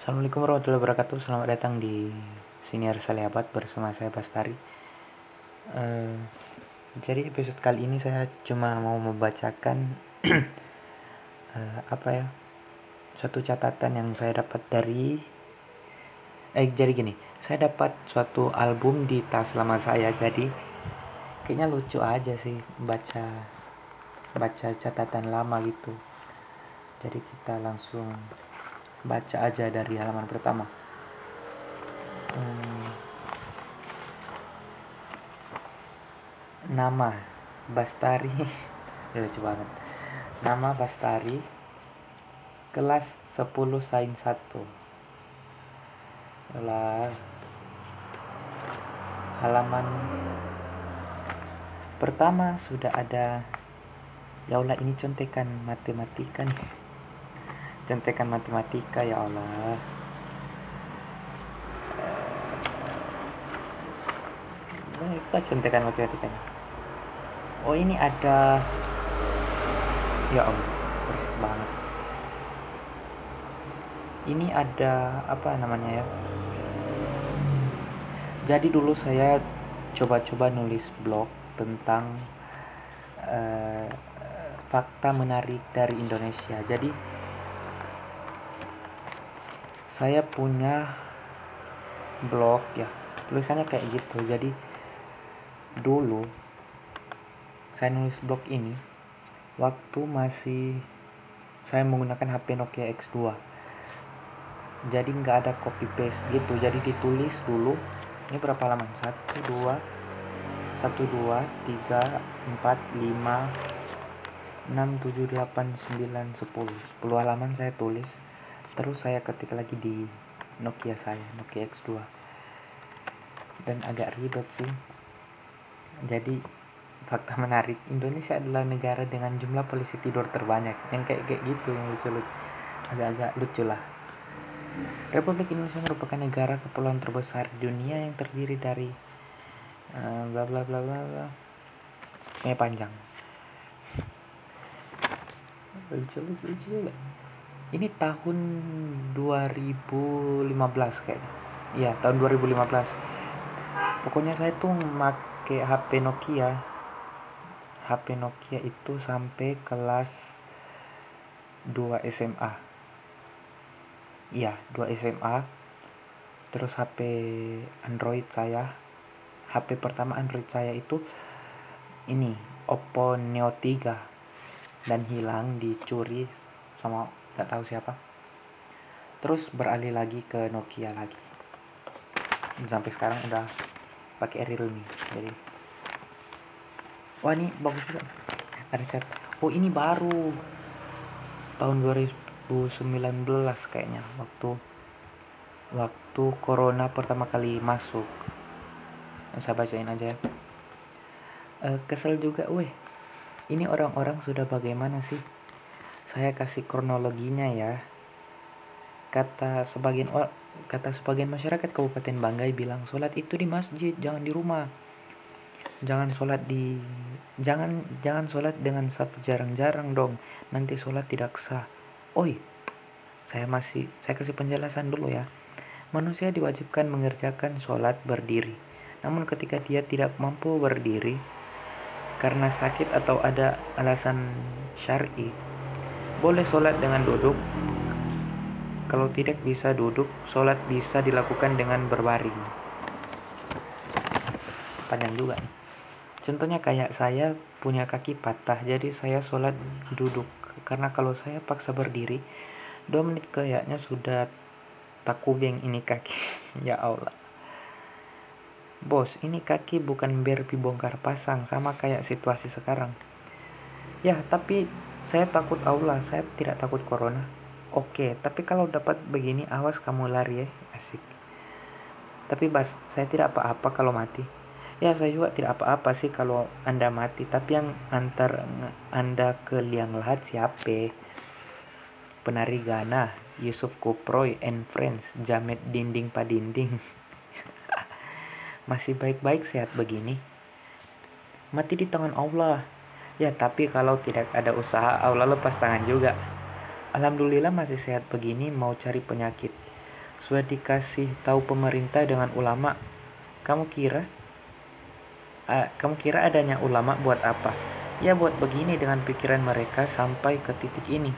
Assalamualaikum warahmatullahi wabarakatuh. Selamat datang di Siniar Salehabat bersama saya Bastari. Uh, jadi episode kali ini saya cuma mau membacakan uh, apa ya suatu catatan yang saya dapat dari eh jadi gini saya dapat suatu album di tas lama saya jadi kayaknya lucu aja sih baca baca catatan lama gitu jadi kita langsung baca aja dari halaman pertama. Hmm. Nama Bastari ya lucu banget. Nama Bastari kelas 10 sains 1. Lah halaman pertama sudah ada ya Allah ini contekan matematika nih contekan matematika ya Allah. Mereka eh, contekan matematika oh ini ada ya Allah bersih banget. Ini ada apa namanya ya? Jadi dulu saya coba-coba nulis blog tentang uh, fakta menarik dari Indonesia. Jadi saya punya blog ya tulisannya kayak gitu. Jadi dulu saya nulis blog ini waktu masih saya menggunakan HP Nokia X2 jadi nggak ada copy paste gitu. Jadi ditulis dulu. Ini berapa halaman satu dua satu dua tiga empat lima enam tujuh delapan sembilan sepuluh. Sepuluh halaman saya tulis terus saya ketik lagi di Nokia saya Nokia X2 dan agak ribet sih. Jadi fakta menarik Indonesia adalah negara dengan jumlah polisi tidur terbanyak. Yang kayak kayak gitu yang lucu-lucu. Agak-agak lucu lah. Republik Indonesia merupakan negara kepulauan terbesar di dunia yang terdiri dari uh, bla bla bla bla bla. Panjang. Lucu lucu lucu juga ini tahun 2015 kayaknya. Iya tahun 2015 pokoknya saya tuh make HP Nokia. HP Nokia itu sampai kelas 2 SMA iya 2 SMA terus HP Android saya. HP pertama Android saya itu ini Oppo Neo 3 dan hilang dicuri sama nggak tahu siapa. Terus beralih lagi ke Nokia lagi. Sampai sekarang udah pakai Realme. Jadi wah ini bagus juga. Ada cat. Oh ini baru. Tahun 2019 kayaknya waktu waktu corona pertama kali masuk. Saya bacain aja ya. Uh, kesel juga. Weh ini orang-orang sudah bagaimana sih saya kasih kronologinya ya. Kata sebagian kata sebagian masyarakat Kabupaten Banggai bilang sholat itu di masjid, jangan di rumah. Jangan sholat di jangan jangan sholat dengan saf jarang-jarang dong. Nanti sholat tidak sah. Oi, saya masih saya kasih penjelasan dulu ya. Manusia diwajibkan mengerjakan sholat berdiri. Namun ketika dia tidak mampu berdiri karena sakit atau ada alasan syar'i, boleh sholat dengan duduk. Kalau tidak bisa duduk, sholat bisa dilakukan dengan berbaring. Panjang juga. Contohnya kayak saya punya kaki patah, jadi saya sholat duduk. Karena kalau saya paksa berdiri, dua menit kayaknya sudah takubeng ini kaki. ya Allah. Bos, ini kaki bukan biar dibongkar pasang, sama kayak situasi sekarang. Ya, tapi saya takut Allah, saya tidak takut corona. Oke, tapi kalau dapat begini awas kamu lari ya, asik. Tapi Bas, saya tidak apa-apa kalau mati. Ya, saya juga tidak apa-apa sih kalau Anda mati, tapi yang antar Anda ke liang lahat siapa? Penari Ghana, Yusuf Kuproy and Friends, Jamet Dinding Padinding. Masih baik-baik sehat begini. Mati di tangan Allah, Ya, tapi kalau tidak ada usaha, Allah lepas tangan juga. Alhamdulillah masih sehat begini, mau cari penyakit. sudah dikasih tahu pemerintah dengan ulama kamu kira uh, kamu kira adanya ulama buat apa ya buat begini dengan pikiran mereka sampai ke titik ini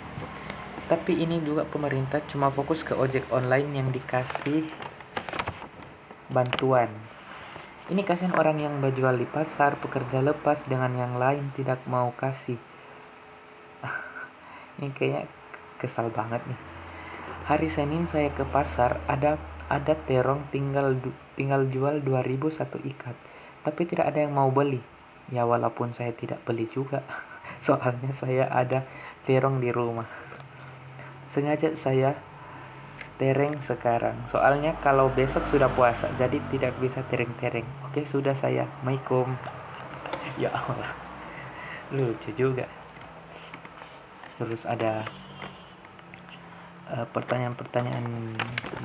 tapi ini juga pemerintah cuma fokus ke ojek online yang dikasih bantuan ini kasihan orang yang berjual di pasar, pekerja lepas dengan yang lain tidak mau kasih. ini kayaknya kesal banget nih. Hari Senin saya ke pasar, ada ada terong tinggal tinggal jual 2000 satu ikat. Tapi tidak ada yang mau beli. Ya walaupun saya tidak beli juga. Soalnya saya ada terong di rumah. Sengaja saya tereng sekarang. Soalnya kalau besok sudah puasa, jadi tidak bisa tereng-tereng. Oke, sudah saya. Assalamualaikum. Ya Allah. Lucu juga. Terus ada pertanyaan pertanyaan-pertanyaan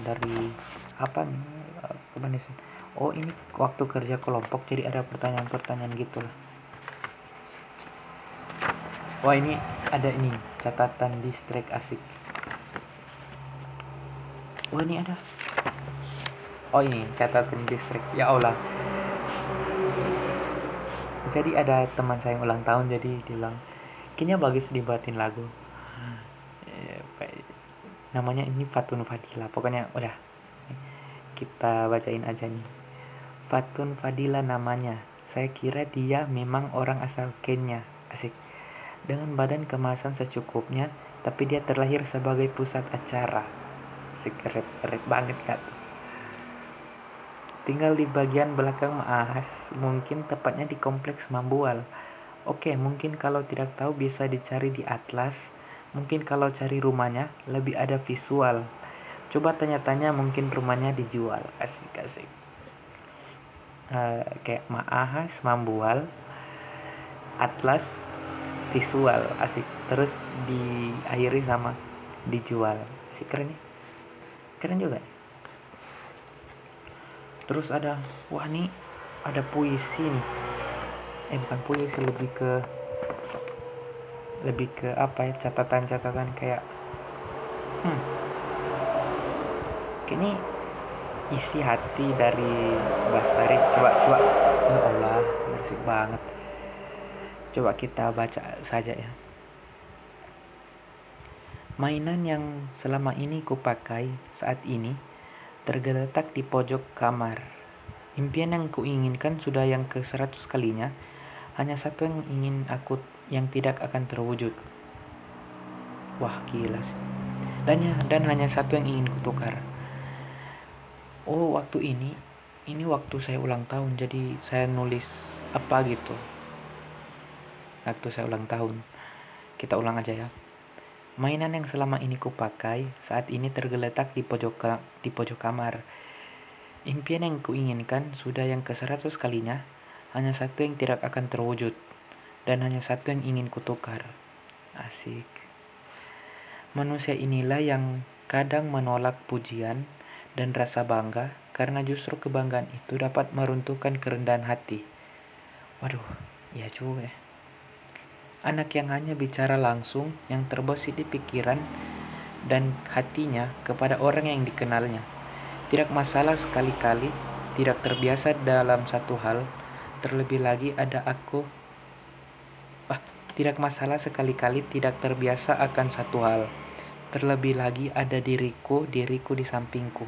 dari apa nih? Sih? Oh, ini waktu kerja kelompok jadi ada pertanyaan-pertanyaan gitu lah. Wah, ini ada ini catatan distrik asik oh ini ada. Oh ini catatan distrik ya Allah. Jadi ada teman saya yang ulang tahun jadi dia bilang kayaknya bagus dibuatin lagu. Eh, namanya ini Fatun Fadila. Pokoknya udah. Kita bacain aja nih. Fatun Fadila namanya. Saya kira dia memang orang asal Kenya. Asik. Dengan badan kemasan secukupnya tapi dia terlahir sebagai pusat acara secret rep banget kan tinggal di bagian belakang Maas mungkin tepatnya di kompleks Mambual. Oke mungkin kalau tidak tahu bisa dicari di Atlas. Mungkin kalau cari rumahnya lebih ada visual. Coba tanya-tanya mungkin rumahnya dijual. Asik asik. Uh, kayak Maahas Mambual Atlas visual. Asik. Terus diakhiri sama dijual. Sih keren nih keren juga. Terus ada wah nih ada puisi nih. Eh bukan puisi lebih ke lebih ke apa ya catatan-catatan kayak hmm kini isi hati dari Bastari coba coba. Ya Allah bersih banget. Coba kita baca saja ya Mainan yang selama ini kupakai saat ini tergeletak di pojok kamar. Impian yang kuinginkan sudah yang ke seratus kalinya, hanya satu yang ingin aku yang tidak akan terwujud. Wah gila sih. Dan, ya, dan hanya satu yang ingin kutukar. Oh waktu ini, ini waktu saya ulang tahun jadi saya nulis apa gitu. Waktu saya ulang tahun. Kita ulang aja ya. Mainan yang selama ini kupakai saat ini tergeletak di pojok di pojok kamar. Impian yang kuinginkan sudah yang ke seratus kalinya, hanya satu yang tidak akan terwujud, dan hanya satu yang ingin kutukar. Asik. Manusia inilah yang kadang menolak pujian dan rasa bangga karena justru kebanggaan itu dapat meruntuhkan kerendahan hati. Waduh, ya juga. Anak yang hanya bicara langsung, yang terbesit di pikiran dan hatinya kepada orang yang dikenalnya. Tidak masalah sekali-kali, tidak terbiasa dalam satu hal, terlebih lagi ada aku. Ah, tidak masalah sekali-kali tidak terbiasa akan satu hal, terlebih lagi ada diriku, diriku di sampingku.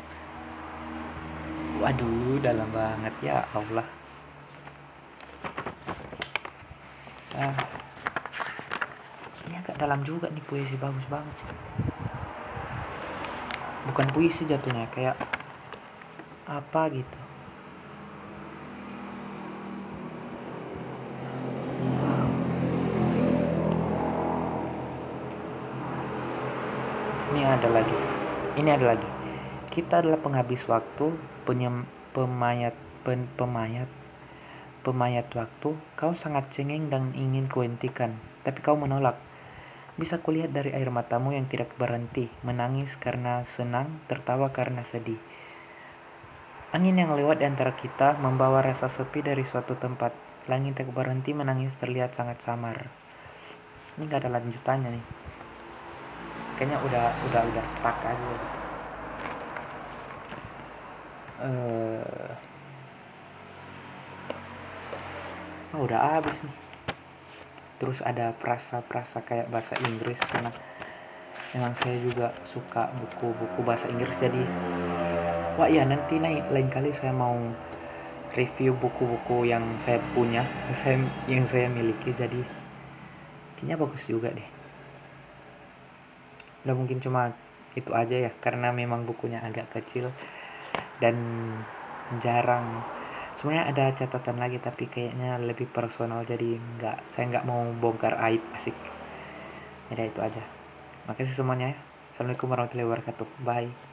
Waduh, dalam banget ya Allah. Ah dalam juga nih puisi bagus banget bukan puisi jatuhnya kayak apa gitu. Ini ada lagi. Ini ada lagi. Kita adalah penghabis waktu penyem, pemayat pen, pemayat pemayat waktu. Kau sangat cengeng dan ingin kuhentikan tapi kau menolak bisa kulihat dari air matamu yang tidak berhenti, menangis karena senang, tertawa karena sedih. Angin yang lewat di antara kita membawa rasa sepi dari suatu tempat. Langit tak berhenti menangis terlihat sangat samar. Ini gak ada lanjutannya nih. Kayaknya udah udah udah stuck aja gitu. uh, oh, udah habis nih terus ada frasa-frasa kayak bahasa Inggris karena memang saya juga suka buku-buku bahasa Inggris. Jadi wah iya nanti nih lain kali saya mau review buku-buku yang saya punya saya yang saya miliki. Jadi kayaknya bagus juga deh. Udah mungkin cuma itu aja ya karena memang bukunya agak kecil dan jarang sebenarnya ada catatan lagi tapi kayaknya lebih personal jadi nggak saya nggak mau bongkar aib asik. Jadi itu aja. Makasih semuanya ya. Assalamualaikum warahmatullahi wabarakatuh. Bye